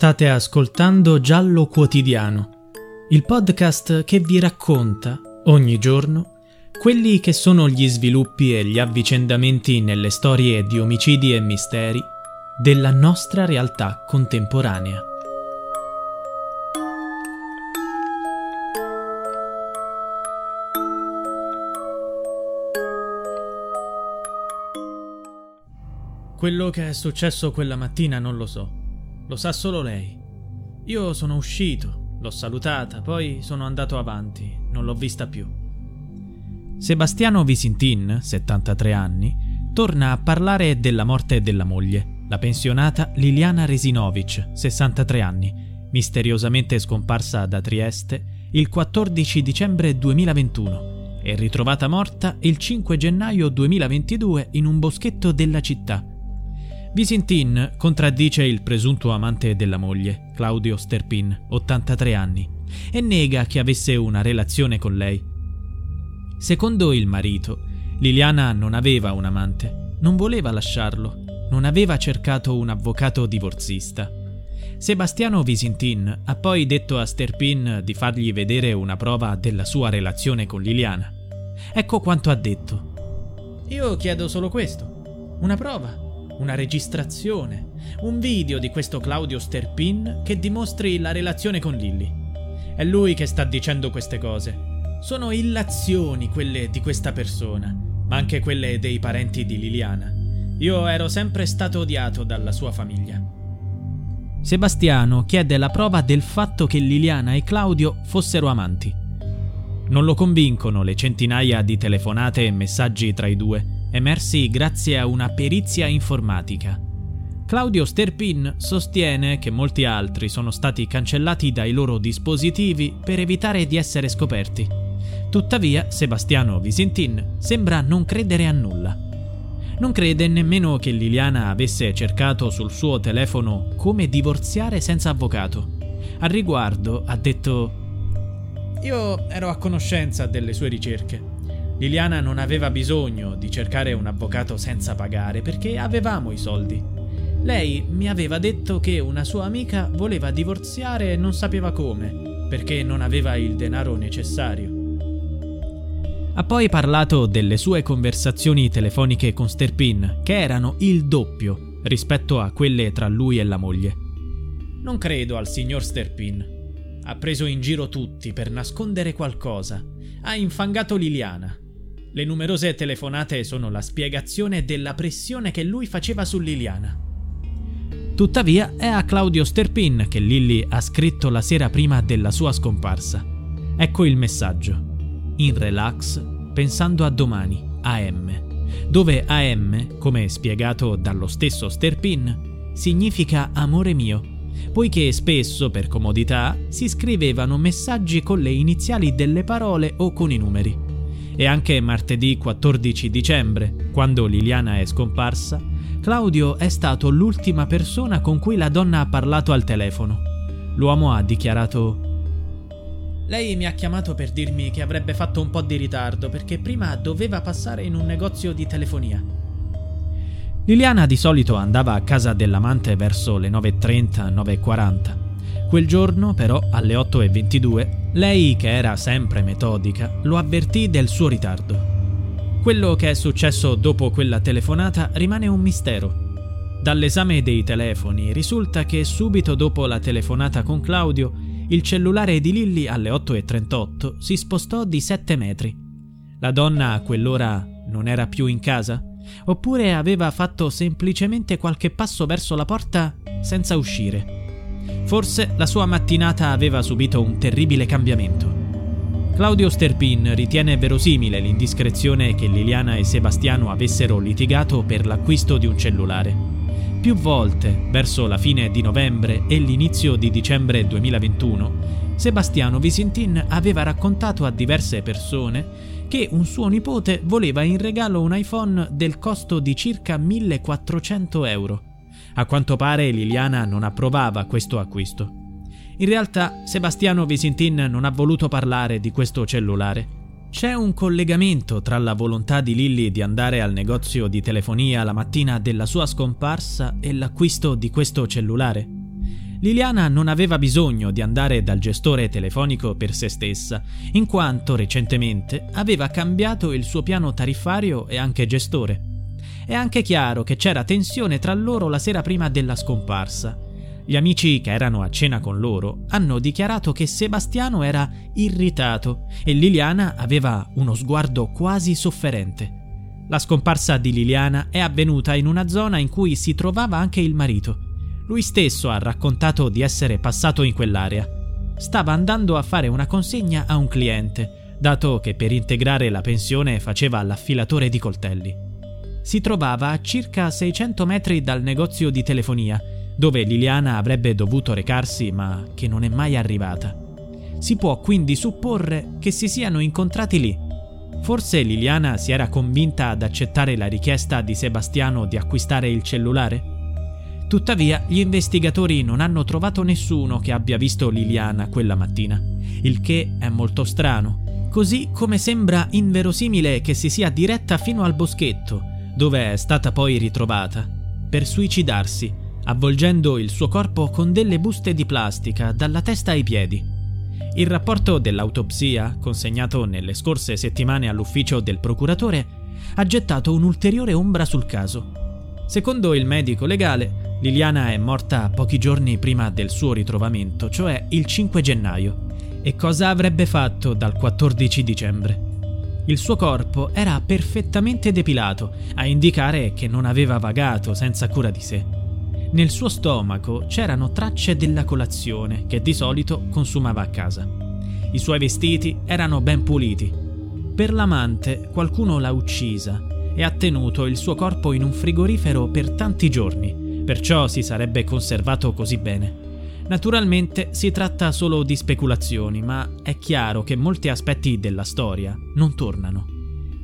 State ascoltando Giallo Quotidiano, il podcast che vi racconta ogni giorno quelli che sono gli sviluppi e gli avvicendamenti nelle storie di omicidi e misteri della nostra realtà contemporanea. Quello che è successo quella mattina non lo so. Lo sa solo lei. Io sono uscito, l'ho salutata, poi sono andato avanti, non l'ho vista più. Sebastiano Visintin, 73 anni, torna a parlare della morte della moglie, la pensionata Liliana Resinovic, 63 anni, misteriosamente scomparsa da Trieste il 14 dicembre 2021 e ritrovata morta il 5 gennaio 2022 in un boschetto della città Visintin contraddice il presunto amante della moglie, Claudio Sterpin, 83 anni, e nega che avesse una relazione con lei. Secondo il marito, Liliana non aveva un amante, non voleva lasciarlo, non aveva cercato un avvocato divorzista. Sebastiano Visintin ha poi detto a Sterpin di fargli vedere una prova della sua relazione con Liliana. Ecco quanto ha detto. Io chiedo solo questo, una prova una registrazione, un video di questo Claudio Sterpin che dimostri la relazione con Lilly. È lui che sta dicendo queste cose. Sono illazioni quelle di questa persona, ma anche quelle dei parenti di Liliana. Io ero sempre stato odiato dalla sua famiglia. Sebastiano chiede la prova del fatto che Liliana e Claudio fossero amanti. Non lo convincono le centinaia di telefonate e messaggi tra i due emersi grazie a una perizia informatica. Claudio Sterpin sostiene che molti altri sono stati cancellati dai loro dispositivi per evitare di essere scoperti. Tuttavia, Sebastiano Visintin sembra non credere a nulla. Non crede nemmeno che Liliana avesse cercato sul suo telefono come divorziare senza avvocato. Al riguardo ha detto Io ero a conoscenza delle sue ricerche. Liliana non aveva bisogno di cercare un avvocato senza pagare perché avevamo i soldi. Lei mi aveva detto che una sua amica voleva divorziare e non sapeva come, perché non aveva il denaro necessario. Ha poi parlato delle sue conversazioni telefoniche con Sterpin, che erano il doppio rispetto a quelle tra lui e la moglie. Non credo al signor Sterpin. Ha preso in giro tutti per nascondere qualcosa. Ha infangato Liliana. Le numerose telefonate sono la spiegazione della pressione che lui faceva su Liliana. Tuttavia è a Claudio Sterpin che Lilly ha scritto la sera prima della sua scomparsa. Ecco il messaggio. In relax, pensando a domani, AM, dove AM, come spiegato dallo stesso Sterpin, significa amore mio, poiché spesso, per comodità, si scrivevano messaggi con le iniziali delle parole o con i numeri e anche martedì 14 dicembre, quando Liliana è scomparsa, Claudio è stato l'ultima persona con cui la donna ha parlato al telefono. L'uomo ha dichiarato lei mi ha chiamato per dirmi che avrebbe fatto un po' di ritardo perché prima doveva passare in un negozio di telefonia. Liliana di solito andava a casa dell'amante verso le 9.30, 9.40. Quel giorno, però, alle 8.22, lei, che era sempre metodica, lo avvertì del suo ritardo. Quello che è successo dopo quella telefonata rimane un mistero. Dall'esame dei telefoni risulta che subito dopo la telefonata con Claudio, il cellulare di Lilly alle 8.38 si spostò di 7 metri. La donna a quell'ora non era più in casa? Oppure aveva fatto semplicemente qualche passo verso la porta senza uscire? Forse la sua mattinata aveva subito un terribile cambiamento. Claudio Sterpin ritiene verosimile l'indiscrezione che Liliana e Sebastiano avessero litigato per l'acquisto di un cellulare. Più volte, verso la fine di novembre e l'inizio di dicembre 2021, Sebastiano Visintin aveva raccontato a diverse persone che un suo nipote voleva in regalo un iPhone del costo di circa 1400 euro. A quanto pare Liliana non approvava questo acquisto. In realtà Sebastiano Visintin non ha voluto parlare di questo cellulare. C'è un collegamento tra la volontà di Lilly di andare al negozio di telefonia la mattina della sua scomparsa e l'acquisto di questo cellulare. Liliana non aveva bisogno di andare dal gestore telefonico per se stessa, in quanto recentemente aveva cambiato il suo piano tariffario e anche gestore. È anche chiaro che c'era tensione tra loro la sera prima della scomparsa gli amici che erano a cena con loro hanno dichiarato che Sebastiano era irritato e Liliana aveva uno sguardo quasi sofferente. La scomparsa di Liliana è avvenuta in una zona in cui si trovava anche il marito. Lui stesso ha raccontato di essere passato in quell'area. Stava andando a fare una consegna a un cliente, dato che per integrare la pensione faceva l'affilatore di coltelli. Si trovava a circa 600 metri dal negozio di telefonia dove Liliana avrebbe dovuto recarsi ma che non è mai arrivata. Si può quindi supporre che si siano incontrati lì. Forse Liliana si era convinta ad accettare la richiesta di Sebastiano di acquistare il cellulare? Tuttavia, gli investigatori non hanno trovato nessuno che abbia visto Liliana quella mattina, il che è molto strano, così come sembra inverosimile che si sia diretta fino al boschetto, dove è stata poi ritrovata, per suicidarsi avvolgendo il suo corpo con delle buste di plastica dalla testa ai piedi. Il rapporto dell'autopsia, consegnato nelle scorse settimane all'ufficio del procuratore, ha gettato un'ulteriore ombra sul caso. Secondo il medico legale, Liliana è morta pochi giorni prima del suo ritrovamento, cioè il 5 gennaio. E cosa avrebbe fatto dal 14 dicembre? Il suo corpo era perfettamente depilato, a indicare che non aveva vagato senza cura di sé. Nel suo stomaco c'erano tracce della colazione che di solito consumava a casa. I suoi vestiti erano ben puliti. Per l'amante qualcuno l'ha uccisa e ha tenuto il suo corpo in un frigorifero per tanti giorni, perciò si sarebbe conservato così bene. Naturalmente si tratta solo di speculazioni, ma è chiaro che molti aspetti della storia non tornano.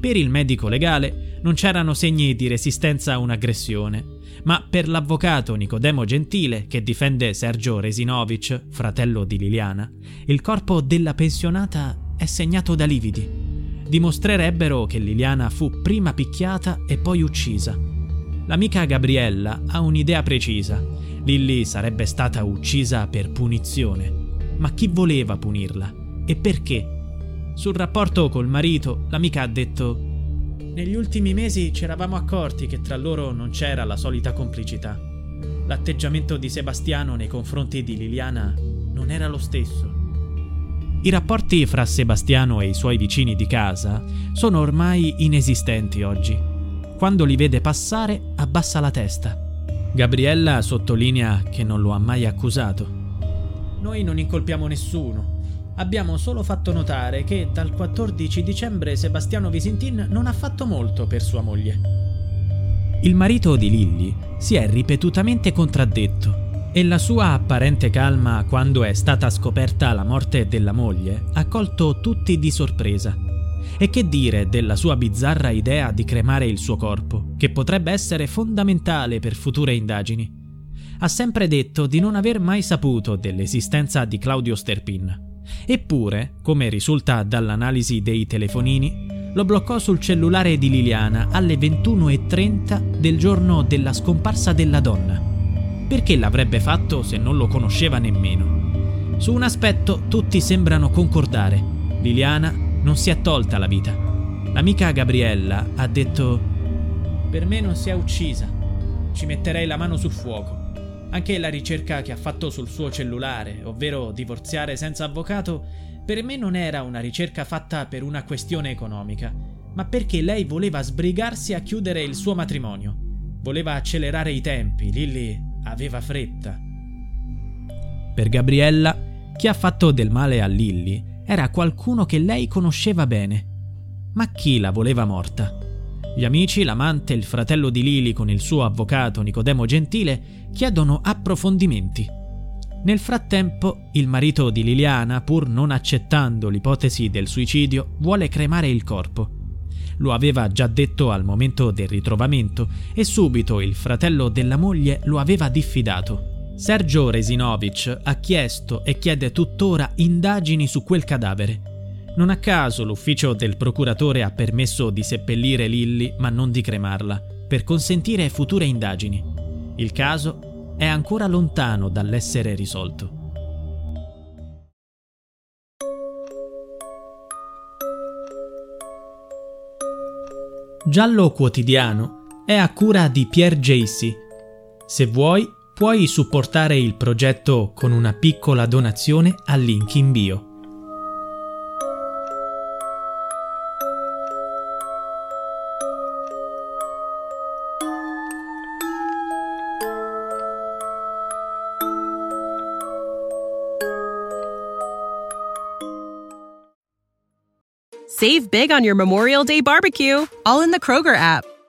Per il medico legale non c'erano segni di resistenza a un'aggressione ma per l'avvocato Nicodemo Gentile, che difende Sergio Resinovic, fratello di Liliana, il corpo della pensionata è segnato da lividi. Dimostrerebbero che Liliana fu prima picchiata e poi uccisa. L'amica Gabriella ha un'idea precisa. Lilly sarebbe stata uccisa per punizione. Ma chi voleva punirla? E perché? Sul rapporto col marito, l'amica ha detto negli ultimi mesi ci eravamo accorti che tra loro non c'era la solita complicità. L'atteggiamento di Sebastiano nei confronti di Liliana non era lo stesso. I rapporti fra Sebastiano e i suoi vicini di casa sono ormai inesistenti oggi. Quando li vede passare abbassa la testa. Gabriella sottolinea che non lo ha mai accusato. Noi non incolpiamo nessuno, abbiamo solo fatto notare che dal 14 dicembre Sebastiano Visintin non ha fatto molto per sua moglie. Il marito di Lilly si è ripetutamente contraddetto e la sua apparente calma quando è stata scoperta la morte della moglie ha colto tutti di sorpresa. E che dire della sua bizzarra idea di cremare il suo corpo, che potrebbe essere fondamentale per future indagini. Ha sempre detto di non aver mai saputo dell'esistenza di Claudio Sterpin Eppure, come risulta dall'analisi dei telefonini, lo bloccò sul cellulare di Liliana alle 21.30 del giorno della scomparsa della donna. Perché l'avrebbe fatto se non lo conosceva nemmeno? Su un aspetto tutti sembrano concordare. Liliana non si è tolta la vita. L'amica Gabriella ha detto: Per me non si è uccisa. Ci metterei la mano sul fuoco. Anche la ricerca che ha fatto sul suo cellulare, ovvero divorziare senza avvocato, per me non era una ricerca fatta per una questione economica, ma perché lei voleva sbrigarsi a chiudere il suo matrimonio. Voleva accelerare i tempi, Lilly aveva fretta. Per Gabriella, chi ha fatto del male a Lilly era qualcuno che lei conosceva bene. Ma chi la voleva morta? Gli amici, l'amante e il fratello di Lily con il suo avvocato Nicodemo Gentile chiedono approfondimenti. Nel frattempo, il marito di Liliana, pur non accettando l'ipotesi del suicidio, vuole cremare il corpo. Lo aveva già detto al momento del ritrovamento e subito il fratello della moglie lo aveva diffidato. Sergio Resinovic ha chiesto e chiede tuttora indagini su quel cadavere. Non a caso l'ufficio del procuratore ha permesso di seppellire Lilly ma non di cremarla, per consentire future indagini. Il caso è ancora lontano dall'essere risolto. Giallo Quotidiano è a cura di Pierre Jacy. Se vuoi puoi supportare il progetto con una piccola donazione al link in bio. Save big on your Memorial Day barbecue, all in the Kroger app.